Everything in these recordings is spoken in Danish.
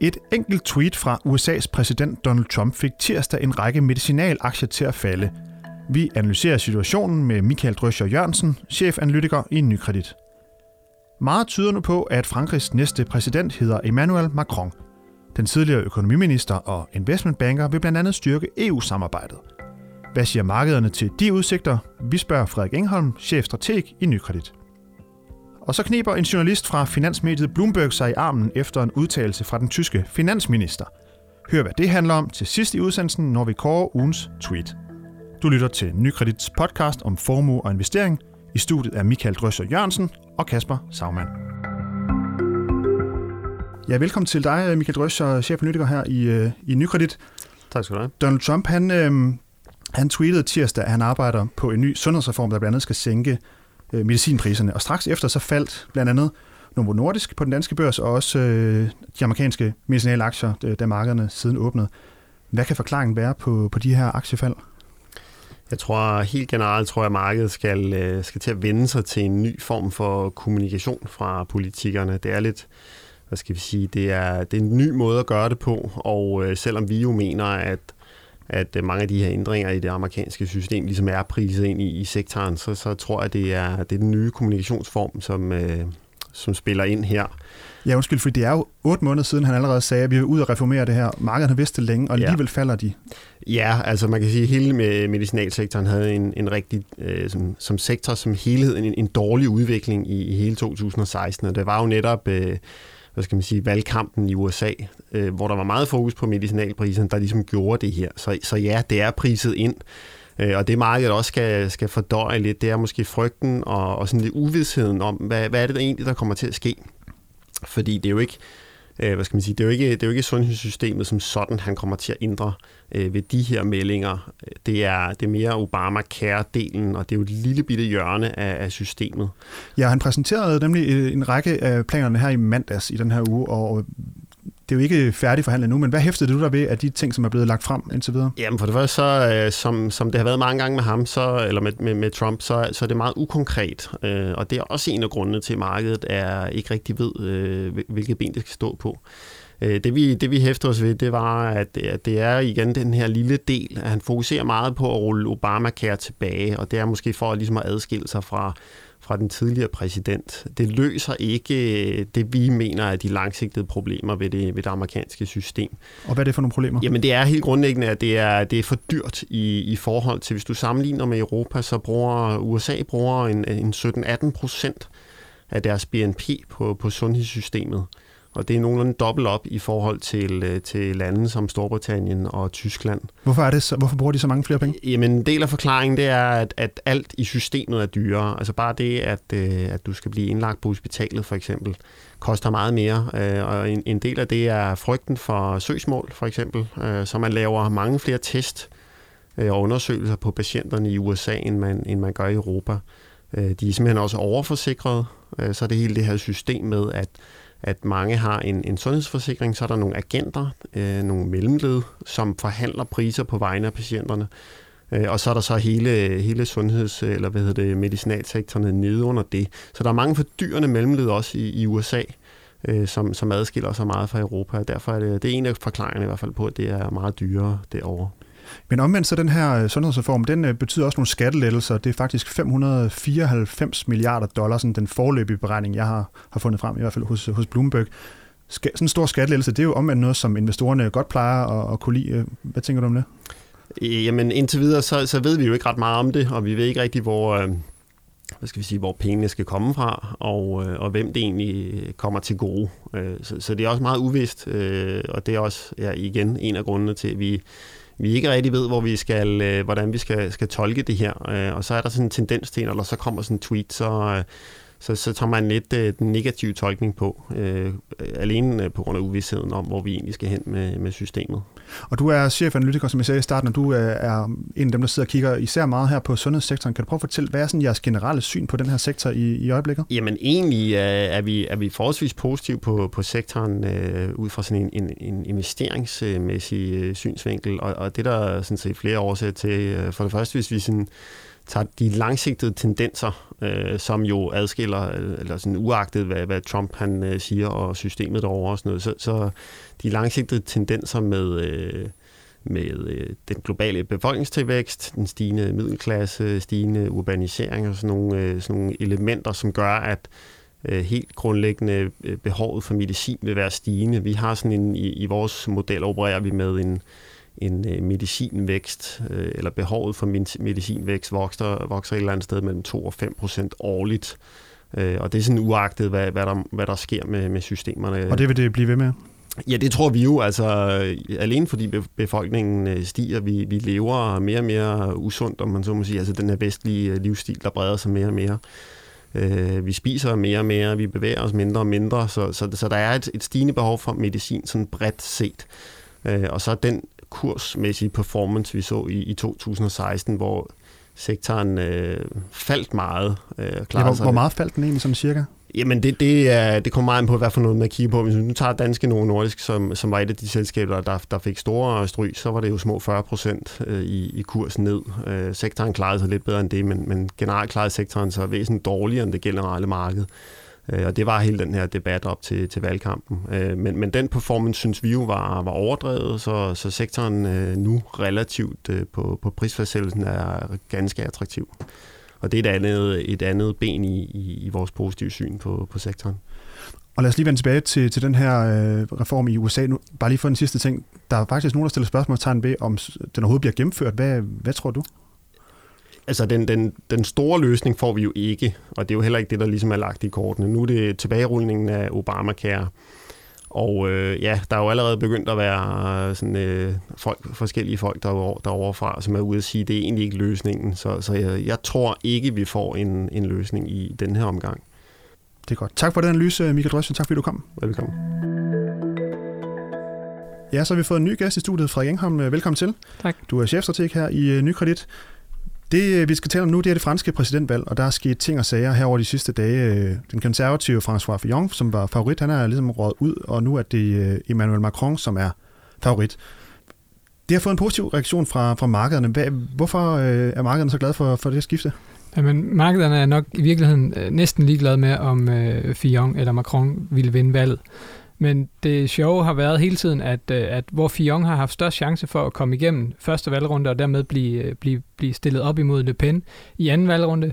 Et enkelt tweet fra USA's præsident Donald Trump fik tirsdag en række medicinalaktier til at falde. Vi analyserer situationen med Michael Drøscher Jørgensen, chefanalytiker i Nykredit. Meget tyder nu på, at Frankrigs næste præsident hedder Emmanuel Macron. Den tidligere økonomiminister og investmentbanker vil blandt andet styrke EU-samarbejdet. Hvad siger markederne til de udsigter? Vi spørger Frederik Engholm, chefstrateg i Nykredit. Og så kniber en journalist fra finansmediet Bloomberg sig i armen efter en udtalelse fra den tyske finansminister. Hør hvad det handler om til sidst i udsendelsen, når vi kårer ugens tweet. Du lytter til Nykredits podcast om formue og investering. I studiet er Michael Drøsser Jørgensen og Kasper Sagmann. Ja, velkommen til dig, Michael Drøsser, chefanalytiker her i, øh, i Nykredit. Tak skal du have. Donald Trump, han, øh, han tweetede tirsdag, at han arbejder på en ny sundhedsreform, der blandt andet skal sænke øh, medicinpriserne. Og straks efter så faldt blandt andet Novo Nordisk på den danske børs, og også øh, de amerikanske medicinalaktier, øh, da markederne siden åbnede. Hvad kan forklaringen være på, på de her aktiefald? Jeg tror helt generelt, tror jeg, at markedet skal, øh, skal til at vende sig til en ny form for kommunikation fra politikerne. Det er lidt, hvad skal vi sige, det er, det er en ny måde at gøre det på, og øh, selvom vi jo mener, at at øh, mange af de her ændringer i det amerikanske system ligesom er priset ind i, i sektoren, så, så tror jeg, det er, det er den nye kommunikationsform, som, øh, som spiller ind her. Ja, undskyld, for det er jo otte måneder siden, han allerede sagde, at vi er ude at reformere det her. Markedet har vidst det længe, og alligevel ja. falder de. Ja, altså man kan sige, at hele medicinalsektoren havde en, en rigtig, øh, som, som sektor som helhed, en, en dårlig udvikling i, i hele 2016, og det var jo netop... Øh, hvad skal man sige, valgkampen i USA, øh, hvor der var meget fokus på medicinalprisen, der ligesom gjorde det her. Så, så ja, det er priset ind. Øh, og det markedet også skal, skal fordøje lidt, det er måske frygten og, og sådan lidt uvidsheden om, hvad, hvad er det der egentlig, der kommer til at ske. Fordi det er jo ikke, øh, hvad skal man sige, det er jo ikke, det er jo ikke sundhedssystemet som sådan, han kommer til at ændre øh, ved de her meldinger. Det er, det er mere Obamacare-delen, og det er jo et lille bitte hjørne af, af systemet. Ja, han præsenterede nemlig øh, en række af planerne her i mandags i den her uge, og det er jo ikke færdigforhandlet nu, men hvad hæftede du der ved af de ting, som er blevet lagt frem indtil videre? Jamen for det første, så, øh, som, som det har været mange gange med ham, så, eller med, med, med Trump, så, så er det meget ukonkret. Øh, og det er også en af grundene til, at markedet er ikke rigtig ved, øh, hvilket ben det skal stå på. Øh, det vi, det vi hæfter os ved, det var, at, at det er igen den her lille del, at han fokuserer meget på at rulle Obamacare tilbage, og det er måske for ligesom at adskille sig fra fra den tidligere præsident. Det løser ikke øh, det, vi mener er de langsigtede problemer ved det, ved det amerikanske system. Og hvad er det for nogle problemer? Jamen det er helt grundlæggende, at det er, det er for dyrt i, i forhold til, hvis du sammenligner med Europa, så bruger USA bruger en, en 17-18 procent af deres BNP på, på sundhedssystemet og det er nogenlunde dobbelt op i forhold til, øh, til lande som Storbritannien og Tyskland. Hvorfor, er det så, hvorfor bruger de så mange flere penge? Jamen, en del af forklaringen det er, at, at alt i systemet er dyrere. Altså bare det, at, øh, at du skal blive indlagt på hospitalet for eksempel, koster meget mere. Øh, og en, en del af det er frygten for søgsmål for eksempel, så man laver mange flere test og undersøgelser på patienterne i USA, end man, end man gør i Europa. De er simpelthen også overforsikrede, så er det hele det her system med, at at mange har en, en sundhedsforsikring, så er der nogle agenter, øh, nogle mellemled, som forhandler priser på vegne af patienterne. Øh, og så er der så hele, hele sundheds- eller hvad hedder det, medicinalsektoren nede under det. Så der er mange fordyrende mellemled også i, i USA, øh, som, som adskiller sig meget fra Europa. Derfor er det, det er en af forklaringerne i hvert fald på, at det er meget dyrere derovre. Men omvendt så den her øh, sundhedsreform, den øh, betyder også nogle skattelettelser. Det er faktisk 594 milliarder dollars, sådan den forløbige beregning, jeg har, har fundet frem, i hvert fald hos, hos Bloomberg. Skal, sådan en stor skattelettelse, det er jo omvendt noget, som investorerne godt plejer at, at kunne lide. Øh, hvad tænker du om det? Jamen indtil videre, så, så ved vi jo ikke ret meget om det, og vi ved ikke rigtig, hvor, øh, hvad skal vi sige, hvor pengene skal komme fra, og, og hvem det egentlig kommer til gode. Så, så det er også meget uvist, og det er også ja, igen en af grundene til, at vi vi ikke rigtig ved, hvor vi skal, øh, hvordan vi skal, skal tolke det her. Øh, og så er der sådan en tendens til, eller så kommer sådan en tweet, så, øh, så, så tager man lidt øh, den negative tolkning på, øh, alene øh, på grund af uvidsheden om, hvor vi egentlig skal hen med, med systemet. Og du er chefanalytiker, som jeg sagde i starten, og du øh, er en af dem, der sidder og kigger især meget her på sundhedssektoren. Kan du prøve at fortælle, hvad er sådan jeres generelle syn på den her sektor i, i øjeblikket? Jamen egentlig øh, er, vi, er vi forholdsvis positive på, på sektoren øh, ud fra sådan en, en, en investeringsmæssig øh, synsvinkel, og, og det der er sådan set flere årsager til. For det første, hvis vi sådan tager de langsigtede tendenser, øh, som jo adskiller, øh, eller sådan uagtet, hvad, hvad Trump han øh, siger, og systemet derovre og sådan noget, så, så de langsigtede tendenser med... Øh, med øh, den globale befolkningstilvækst, den stigende middelklasse, stigende urbanisering og sådan nogle, øh, sådan nogle elementer, som gør, at øh, helt grundlæggende øh, behovet for medicin vil være stigende. Vi har sådan en, i, i vores model opererer vi med en, en øh, medicinvækst, øh, eller behovet for medicinvækst vokser, vokser et eller andet sted mellem 2 og 5 procent årligt. Øh, og det er sådan uagtet, hvad, hvad, der, hvad der sker med, med systemerne. Og det vil det blive ved med? Ja, det tror vi jo. Altså, alene fordi befolkningen øh, stiger, vi, vi lever mere og mere usundt, om man så må sige. Altså den her vestlige øh, livsstil, der breder sig mere og mere. Øh, vi spiser mere og mere, vi bevæger os mindre og mindre, så, så, så der er et, et stigende behov for medicin, sådan bredt set. Øh, og så den kursmæssige performance, vi så i, i 2016, hvor sektoren øh, faldt meget. Øh, ja, hvor, hvor meget faldt den egentlig sådan cirka? Jamen, det, det, er, det kommer meget an på, hvad for noget man kigger på. Hvis nu tager Danske Novo Nordisk, som, som var et af de selskaber, der, der fik store stryg, så var det jo små 40 procent øh, i, i kursen ned. Øh, sektoren klarede sig lidt bedre end det, men, men generelt klarede sektoren sig væsentligt dårligere end det generelle marked. Øh, og det var hele den her debat op til, til valgkampen. Øh, men, men den performance, synes vi jo, var, var overdrevet, så, så sektoren øh, nu relativt øh, på, på prisfastsættelsen er ganske attraktiv. Og det er et andet, et andet ben i, i, i vores positive syn på, på sektoren. Og lad os lige vende tilbage til, til den her øh, reform i USA. Nu, bare lige for den sidste ting. Der er faktisk nogen, der stiller spørgsmålstegn ved, om den overhovedet bliver gennemført. Hvad, hvad tror du? Altså, den, den, den store løsning får vi jo ikke, og det er jo heller ikke det, der ligesom er lagt i kortene. Nu er det tilbagerulningen af Obamacare, og øh, ja, der er jo allerede begyndt at være sådan, øh, folk, forskellige folk der, der overfra, som er ude at sige, at det er egentlig ikke løsningen. Så, så jeg, jeg tror ikke, vi får en, en løsning i den her omgang. Det er godt. Tak for den analyse, Michael Drøsjen. Tak fordi du kom. Velkommen. Ja, så har vi fået en ny gæst i studiet, fra Engholm. Velkommen til. Tak. Du er chefstrateg her i øh, Nykredit. Det, øh, vi skal tale om nu, det er det franske præsidentvalg, og der er sket ting og sager her over de sidste dage. Øh, den konservative François Fillon, som var favorit, han er ligesom råd ud, og nu er det øh, Emmanuel Macron, som er favorit. Det har fået en positiv reaktion fra, fra markederne. Hvad, hvorfor er markederne så glade for, for det skifte? Jamen, markederne er nok i virkeligheden næsten ligeglade med, om øh, Fillon eller Macron ville vinde valget. Men det sjove har været hele tiden, at, øh, at hvor Fillon har haft størst chance for at komme igennem første valgrunde og dermed blive, øh, blive, blive stillet op imod Le Pen i anden valgrunde,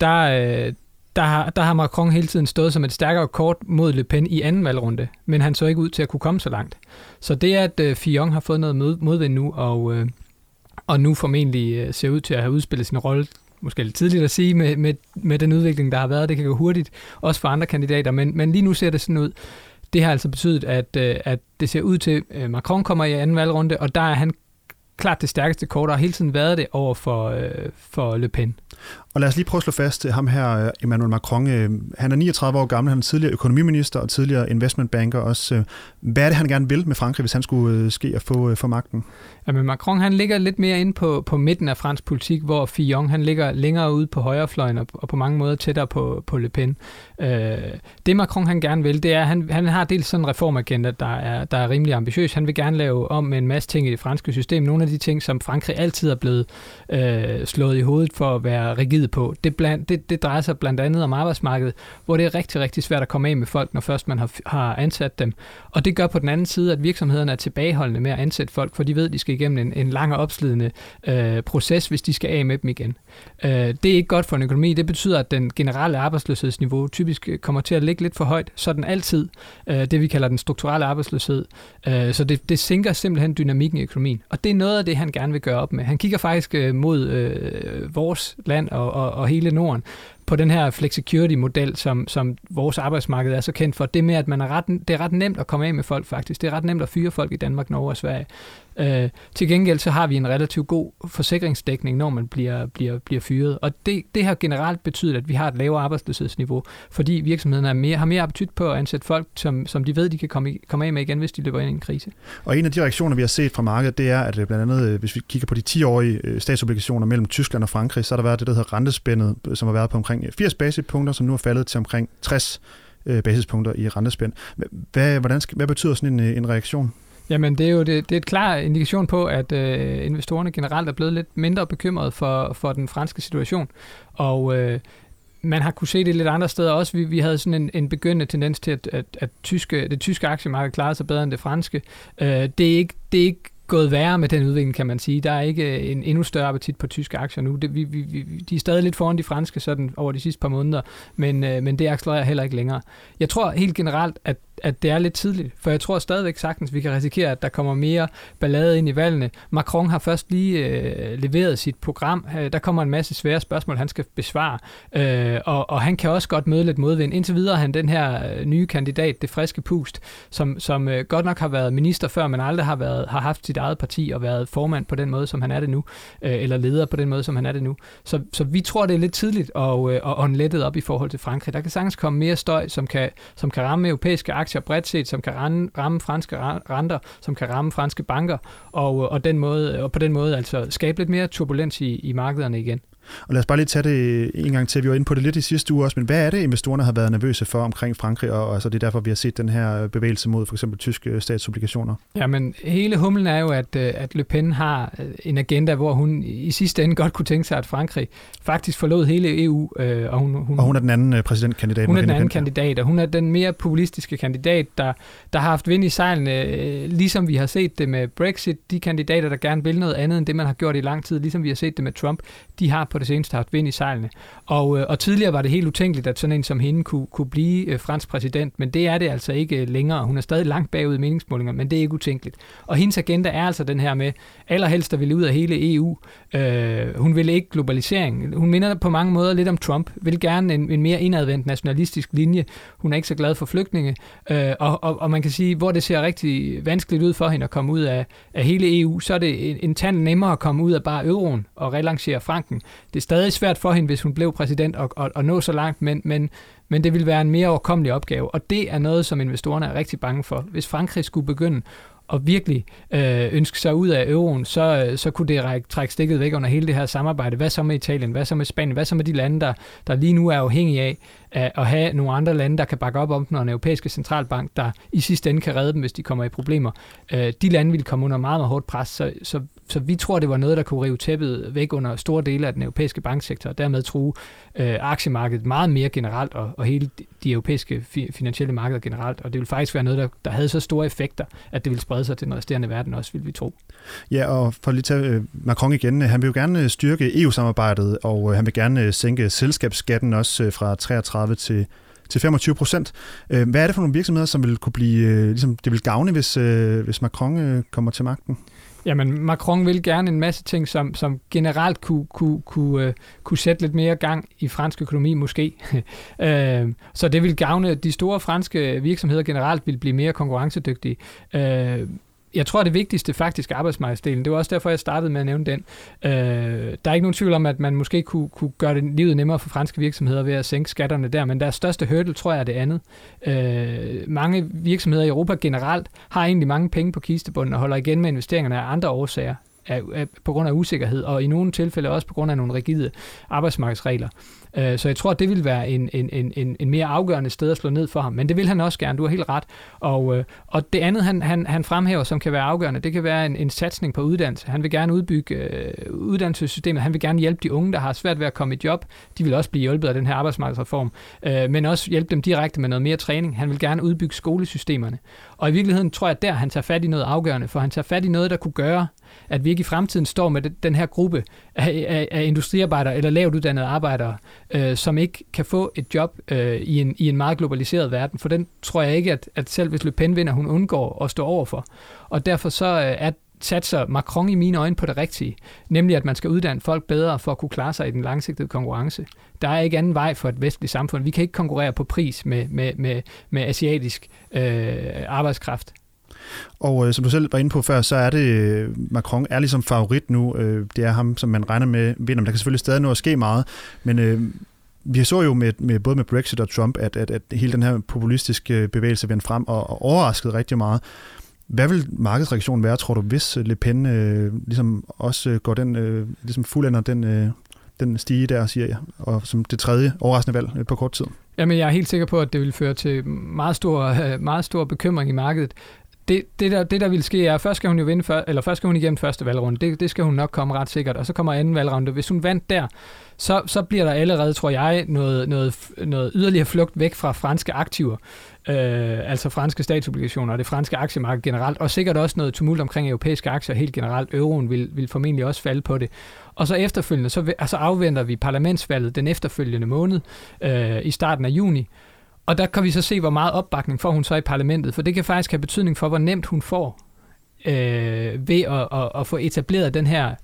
der, øh, der, har, der har Macron hele tiden stået som et stærkere kort mod Le Pen i anden valgrunde, men han så ikke ud til at kunne komme så langt. Så det, at Fillon har fået noget modvind nu, og, og nu formentlig ser ud til at have udspillet sin rolle måske lidt tidligt at sige, med, med, med den udvikling, der har været. Det kan gå hurtigt, også for andre kandidater, men, men lige nu ser det sådan ud, det har altså betydet, at, øh, at det ser ud til, at Macron kommer i anden valgrunde, og der er han klart det stærkeste kort, og har hele tiden været det over for, øh, for Le Pen. Og lad os lige prøve at slå fast, øh, ham her, øh, Emmanuel Macron, øh, han er 39 år gammel, han er tidligere økonomiminister og tidligere investmentbanker også. Hvad er det, han gerne vil med Frankrig, hvis han skulle ske at få, få magten? Ja, men Macron han ligger lidt mere inde på, på midten af fransk politik, hvor Fillon han ligger længere ude på højrefløjen og, og på mange måder tættere på, på Le Pen. Øh, det Macron han gerne vil, det er, han, han har dels sådan en reformagenda, der er, der er rimelig ambitiøs. Han vil gerne lave om med en masse ting i det franske system. Nogle af de ting, som Frankrig altid er blevet øh, slået i hovedet for at være rigid på. Det, bland, det, det drejer sig blandt andet om arbejdsmarkedet, hvor det er rigtig, rigtig svært at komme af med folk, når først man har, har ansat dem. Og det gør på den anden side, at virksomhederne er tilbageholdende med at ansætte folk, for de ved, at de skal igennem en, en lang og opslidende øh, proces, hvis de skal af med dem igen. Øh, det er ikke godt for en økonomi. Det betyder, at den generelle arbejdsløshedsniveau typisk øh, kommer til at ligge lidt for højt, så den altid, øh, det vi kalder den strukturelle arbejdsløshed. Øh, så det, det sænker simpelthen dynamikken i økonomien. Og det er noget af det, han gerne vil gøre op med. Han kigger faktisk øh, mod øh, vores land og, og, og hele Norden på den her flexicurity-model, som, som vores arbejdsmarked er så kendt for. Det med, at man er ret, det er ret nemt at komme af med folk faktisk. Det er ret nemt at fyre folk i Danmark, Norge og Sverige. Øh, til gengæld så har vi en relativt god forsikringsdækning, når man bliver, bliver, bliver fyret. Og det, det har generelt betydet, at vi har et lavere arbejdsløshedsniveau, fordi virksomhederne er mere, har mere appetit på at ansætte folk, som, som de ved, de kan komme, komme af med igen, hvis de løber ind i en krise. Og en af de reaktioner, vi har set fra markedet, det er, at øh, blandt andet, øh, hvis vi kigger på de 10-årige øh, statsobligationer mellem Tyskland og Frankrig, så har der været det, der hedder rentespændet, som har været på omkring 80 basispunkter, som nu er faldet til omkring 60 basispunkter i rentespænd. Hvad, hvordan, hvad betyder sådan en, en reaktion? Jamen, det er jo det, det er et klar indikation på, at øh, investorerne generelt er blevet lidt mindre bekymrede for, for den franske situation. Og øh, man har kunne se det lidt andre steder også. Vi, vi havde sådan en, en begyndende tendens til, at, at, at tyske, det tyske aktiemarked klarede sig bedre end det franske. Øh, det, er ikke, det er ikke gået værre med den udvikling, kan man sige. Der er ikke øh, en endnu større appetit på tyske aktier nu. Det, vi, vi, de er stadig lidt foran de franske sådan over de sidste par måneder, men, øh, men det accelererer heller ikke længere. Jeg tror helt generelt, at at det er lidt tidligt, for jeg tror stadigvæk sagtens, vi kan risikere, at der kommer mere ballade ind i valgene. Macron har først lige øh, leveret sit program. Øh, der kommer en masse svære spørgsmål, han skal besvare, øh, og, og han kan også godt møde lidt modvind. Indtil videre han den her øh, nye kandidat, det friske pust, som, som øh, godt nok har været minister før, men aldrig har, været, har haft sit eget parti og været formand på den måde, som han er det nu, øh, eller leder på den måde, som han er det nu. Så, så vi tror, det er lidt tidligt at, øh, at ånde op i forhold til Frankrig. Der kan sagtens komme mere støj, som kan, som kan ramme europæiske aktier aktier bredt set, som kan ramme, ramme franske renter, som kan ramme franske banker, og, øh, og, den måde, og på den måde altså skabe lidt mere turbulens i, i markederne igen. Og lad os bare lige tage det en gang til. Vi var inde på det lidt i sidste uge også, men hvad er det, investorerne har været nervøse for omkring Frankrig, og altså det er derfor, vi har set den her bevægelse mod for eksempel tyske statsobligationer? Jamen, hele humlen er jo, at, øh, at Le Pen har øh, en agenda, hvor hun i sidste ende godt kunne tænke sig, at Frankrig faktisk forlod hele EU. Øh, og, hun, hun, og hun er den anden præsidentkandidat. Hun er den anden kandidat, og hun er den mere populistiske kandidat, der, der har haft vind i sejlene, ligesom vi har set det med Brexit. De kandidater, der gerne vil noget andet end det, man har gjort i lang tid, ligesom vi har set det med Trump, de har på det seneste haft vind i sejlene. Og, øh, og tidligere var det helt utænkeligt, at sådan en som hende kunne, kunne blive øh, fransk præsident, men det er det altså ikke øh, længere. Hun er stadig langt bagud i meningsmålinger, men det er ikke utænkeligt. Og hendes agenda er altså den her med, allerhelst at ville ud af hele EU. Øh, hun vil ikke globalisering. Hun minder på mange måder lidt om Trump. Vil gerne en, en mere indadvendt nationalistisk linje. Hun er ikke så glad for flygtninge. Øh, og, og, og man kan sige, hvor det ser rigtig vanskeligt ud for hende at komme ud af, af hele EU, så er det en, en tand nemmere at komme ud af bare euroen og relancere franken. Det er stadig svært for hende, hvis hun blev præsident, at, at, at nå så langt, men, men, men det vil være en mere overkommelig opgave, og det er noget, som investorerne er rigtig bange for. Hvis Frankrig skulle begynde at virkelig øh, ønske sig ud af euroen, så, øh, så kunne det række, trække stikket væk under hele det her samarbejde. Hvad så med Italien? Hvad så med Spanien? Hvad så med de lande, der, der lige nu er afhængige af at, have nogle andre lande, der kan bakke op om den, og en europæiske centralbank, der i sidste ende kan redde dem, hvis de kommer i problemer. Øh, de lande vil komme under meget, meget hårdt pres, så, så, så vi tror, det var noget, der kunne rive tæppet væk under store dele af den europæiske banksektor, og dermed true øh, aktiemarkedet meget mere generelt, og, og hele de europæiske fi, finansielle markeder generelt. Og det vil faktisk være noget, der, der havde så store effekter, at det vil sprede sig til den resterende verden også, vil vi tro. Ja, og for lige tage øh, Macron igen, øh, han vil jo gerne øh, styrke EU-samarbejdet, og øh, han vil gerne øh, sænke selskabsskatten også øh, fra 33 til til 25 procent. Hvad er det for nogle virksomheder, som vil kunne blive, ligesom, det vil gavne, hvis, hvis Macron kommer til magten? Jamen, Macron vil gerne en masse ting, som, som generelt kunne, kunne, kunne, uh, kunne sætte lidt mere gang i fransk økonomi, måske. uh, så det vil gavne, de store franske virksomheder generelt vil blive mere konkurrencedygtige. Uh, jeg tror, det vigtigste faktisk er arbejdsmarkedsdelen. Det var også derfor, jeg startede med at nævne den. Øh, der er ikke nogen tvivl om, at man måske kunne, kunne gøre det livet nemmere for franske virksomheder ved at sænke skatterne der, men deres største hurdle, tror jeg, er det andet. Øh, mange virksomheder i Europa generelt har egentlig mange penge på kistebunden og holder igen med investeringerne af andre årsager af, af, på grund af usikkerhed, og i nogle tilfælde også på grund af nogle rigide arbejdsmarkedsregler. Øh, så jeg tror, at det vil være en, en, en, en mere afgørende sted at slå ned for ham. Men det vil han også gerne, du har helt ret. Og, øh, og det andet, han, han, han fremhæver, som kan være afgørende, det kan være en, en satsning på uddannelse. Han vil gerne udbygge øh, uddannelsessystemet. Han vil gerne hjælpe de unge, der har svært ved at komme i job. De vil også blive hjulpet af den her arbejdsmarkedsreform. Øh, men også hjælpe dem direkte med noget mere træning. Han vil gerne udbygge skolesystemerne. Og i virkeligheden tror jeg, at der han tager fat i noget afgørende, for han tager fat i noget, der kunne gøre, at vi ikke i fremtiden står med den her gruppe af, af, af industriarbejdere eller lavt uddannede arbejdere, øh, som ikke kan få et job øh, i, en, i en meget globaliseret verden. For den tror jeg ikke, at, at selv hvis Le Pen vinder, hun undgår at stå overfor. Og derfor så øh, er satser Macron i mine øjne på det rigtige, nemlig at man skal uddanne folk bedre for at kunne klare sig i den langsigtede konkurrence. Der er ikke anden vej for et vestligt samfund. Vi kan ikke konkurrere på pris med, med, med, med asiatisk øh, arbejdskraft. Og øh, som du selv var inde på før, så er det øh, Macron er ligesom favorit nu. Øh, det er ham, som man regner med vinder. Der kan selvfølgelig stadig nå at ske meget, men øh, vi så jo med, med både med Brexit og Trump, at, at, at hele den her populistiske øh, bevægelse vendte frem og, og overraskede rigtig meget. Hvad vil markedsreaktionen være, tror du, hvis øh, Le Pen øh, ligesom også går den, øh, ligesom fuldender den, øh, den stige der, siger jeg, og som det tredje overraskende valg på kort tid? Jamen, jeg er helt sikker på, at det vil føre til meget stor, meget stor bekymring i markedet det, det, der, det, der vil ske, er, at først skal hun jo vinde, før, eller først skal hun igennem første valgrunde. Det, det skal hun nok komme ret sikkert. Og så kommer anden valgrunde. Hvis hun vandt der, så, så bliver der allerede, tror jeg, noget, noget, noget yderligere flugt væk fra franske aktiver. Øh, altså franske statsobligationer og det franske aktiemarked generelt. Og sikkert også noget tumult omkring europæiske aktier helt generelt. Euroen vil, vil formentlig også falde på det. Og så efterfølgende, så altså afventer vi parlamentsvalget den efterfølgende måned øh, i starten af juni. Og der kan vi så se, hvor meget opbakning får hun så i parlamentet, for det kan faktisk have betydning for, hvor nemt hun får øh, ved at, at, at få etableret den her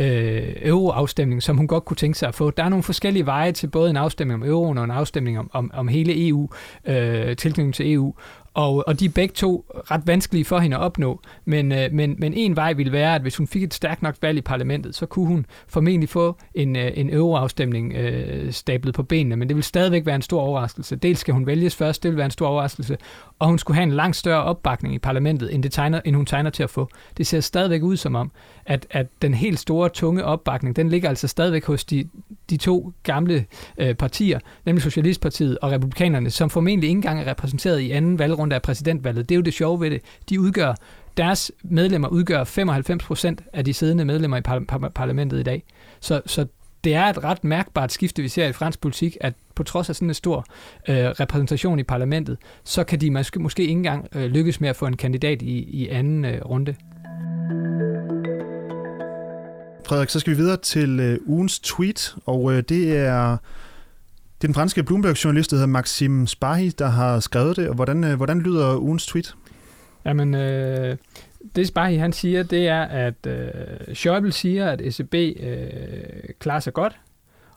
øh, euroafstemning, som hun godt kunne tænke sig at få. Der er nogle forskellige veje til både en afstemning om euroen og en afstemning om, om, om hele EU, øh, tilknytning til EU. Og, og de er begge to ret vanskelige for hende at opnå. Men, øh, men, men en vej ville være, at hvis hun fik et stærkt nok valg i parlamentet, så kunne hun formentlig få en, øh, en euroafstemning øh, stablet på benene. Men det vil stadigvæk være en stor overraskelse. Dels skal hun vælges først, det vil være en stor overraskelse. Og hun skulle have en langt større opbakning i parlamentet, end, det tegner, end hun tegner til at få. Det ser stadigvæk ud som om, at, at den helt store, tunge opbakning, den ligger altså stadigvæk hos de, de to gamle øh, partier, nemlig Socialistpartiet og Republikanerne, som formentlig ikke engang er repræsenteret i anden valgrunde af præsidentvalget. Det er jo det sjove ved det. De udgør, deres medlemmer udgør 95 procent af de siddende medlemmer i par- par- parlamentet i dag. Så, så det er et ret mærkbart skifte, vi ser i fransk politik, at på trods af sådan en stor øh, repræsentation i parlamentet, så kan de måske, måske ikke engang øh, lykkes med at få en kandidat i, i anden øh, runde. Frederik, så skal vi videre til øh, ugens tweet, og øh, det er det er den franske Bloomberg-journalist, der hedder Maxime Spahi, der har skrevet det. Og hvordan, øh, hvordan lyder ugens tweet? Jamen, øh, det Spahi han siger, det er, at øh, Schäuble siger, at ECB øh, klarer sig godt,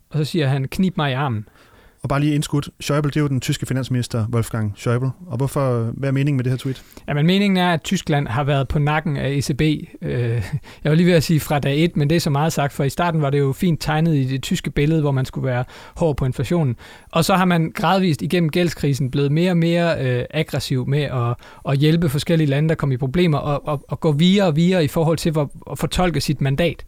og så siger han, knip mig i armen. Og bare lige indskudt, Schäuble, det er jo den tyske finansminister Wolfgang Schäuble. Og hvorfor, hvad er meningen med det her tweet? Jamen, meningen er, at Tyskland har været på nakken af ECB. Øh, jeg var lige ved at sige fra dag 1, men det er så meget sagt, for i starten var det jo fint tegnet i det tyske billede, hvor man skulle være hård på inflationen. Og så har man gradvist igennem gældskrisen blevet mere og mere øh, aggressiv med at, at hjælpe forskellige lande, der kom i problemer, og, og, og gå videre og videre i forhold til at, at fortolke sit mandat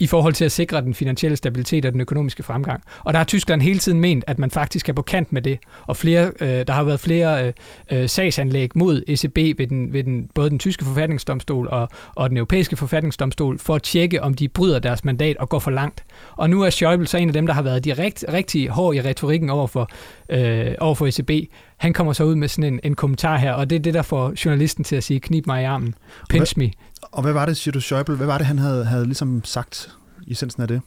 i forhold til at sikre den finansielle stabilitet og den økonomiske fremgang. Og der har Tyskland hele tiden ment, at man faktisk er på kant med det. Og flere, øh, der har været flere øh, øh sagsanlæg mod ECB ved, den, ved den, både den tyske forfatningsdomstol og, og den europæiske forfatningsdomstol for at tjekke, om de bryder deres mandat og går for langt. Og nu er Schäuble så en af dem, der har været direkt rigtig hård i retorikken over for, øh, over for ECB. Han kommer så ud med sådan en, en kommentar her, og det er det, der får journalisten til at sige, knip mig i armen, pinch me. Og hvad var det, siger du, Schäuble, hvad var det, han havde, havde ligesom sagt i essensen af det?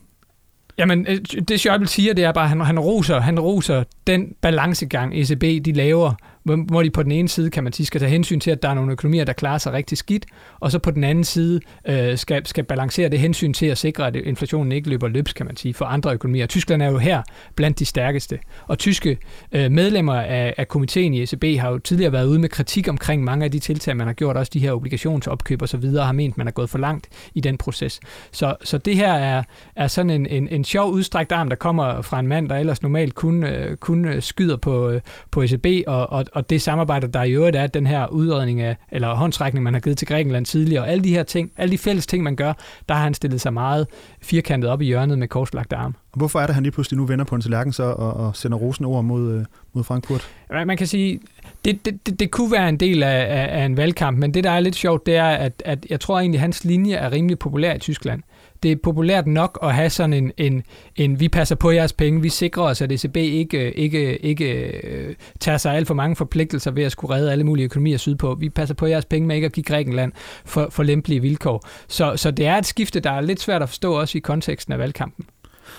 Jamen, øh, det Schäuble siger, det er bare, at han, han, roser, han roser den balancegang, ECB de laver hvor de på den ene side, kan man sige, skal tage hensyn til, at der er nogle økonomier, der klarer sig rigtig skidt, og så på den anden side øh, skal, skal balancere det hensyn til at sikre, at inflationen ikke løber løbs, kan man sige, for andre økonomier. Tyskland er jo her blandt de stærkeste, og tyske øh, medlemmer af, af komiteen i ECB har jo tidligere været ude med kritik omkring mange af de tiltag, man har gjort, også de her obligationsopkøb og så videre, har ment, man er gået for langt i den proces. Så, så det her er, er sådan en, en, en sjov udstrækt arm, der kommer fra en mand, der ellers normalt kun, øh, kun øh, skyder på, øh, på ECB og, og, og det samarbejde, der i øvrigt er, den her udredning af, eller håndtrækning, man har givet til Grækenland tidligere, og alle de her ting, alle de fælles ting, man gør, der har han stillet sig meget firkantet op i hjørnet med korslagte arm. Og hvorfor er det, han lige pludselig nu vender på en tallerken så og, og sender rosen over mod, øh, mod Frankfurt? Man kan sige, det, det, det, det kunne være en del af, af, af en valgkamp, men det, der er lidt sjovt, det er, at, at jeg tror egentlig, at hans linje er rimelig populær i Tyskland det er populært nok at have sådan en, en, en vi passer på jeres penge, vi sikrer os, at ECB ikke, ikke, ikke øh, tager sig alt for mange forpligtelser ved at skulle redde alle mulige økonomier sydpå. Vi passer på jeres penge med ikke at give Grækenland for, for lempelige vilkår. Så, så det er et skifte, der er lidt svært at forstå også i konteksten af valgkampen.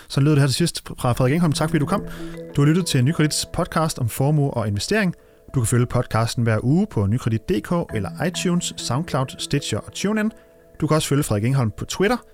Så lyder det her til sidst fra Frederik Engholm. Tak fordi du kom. Du har lyttet til Nykredits podcast om formue og investering. Du kan følge podcasten hver uge på nykredit.dk eller iTunes, SoundCloud, Stitcher og TuneIn. Du kan også følge Frederik Engholm på Twitter –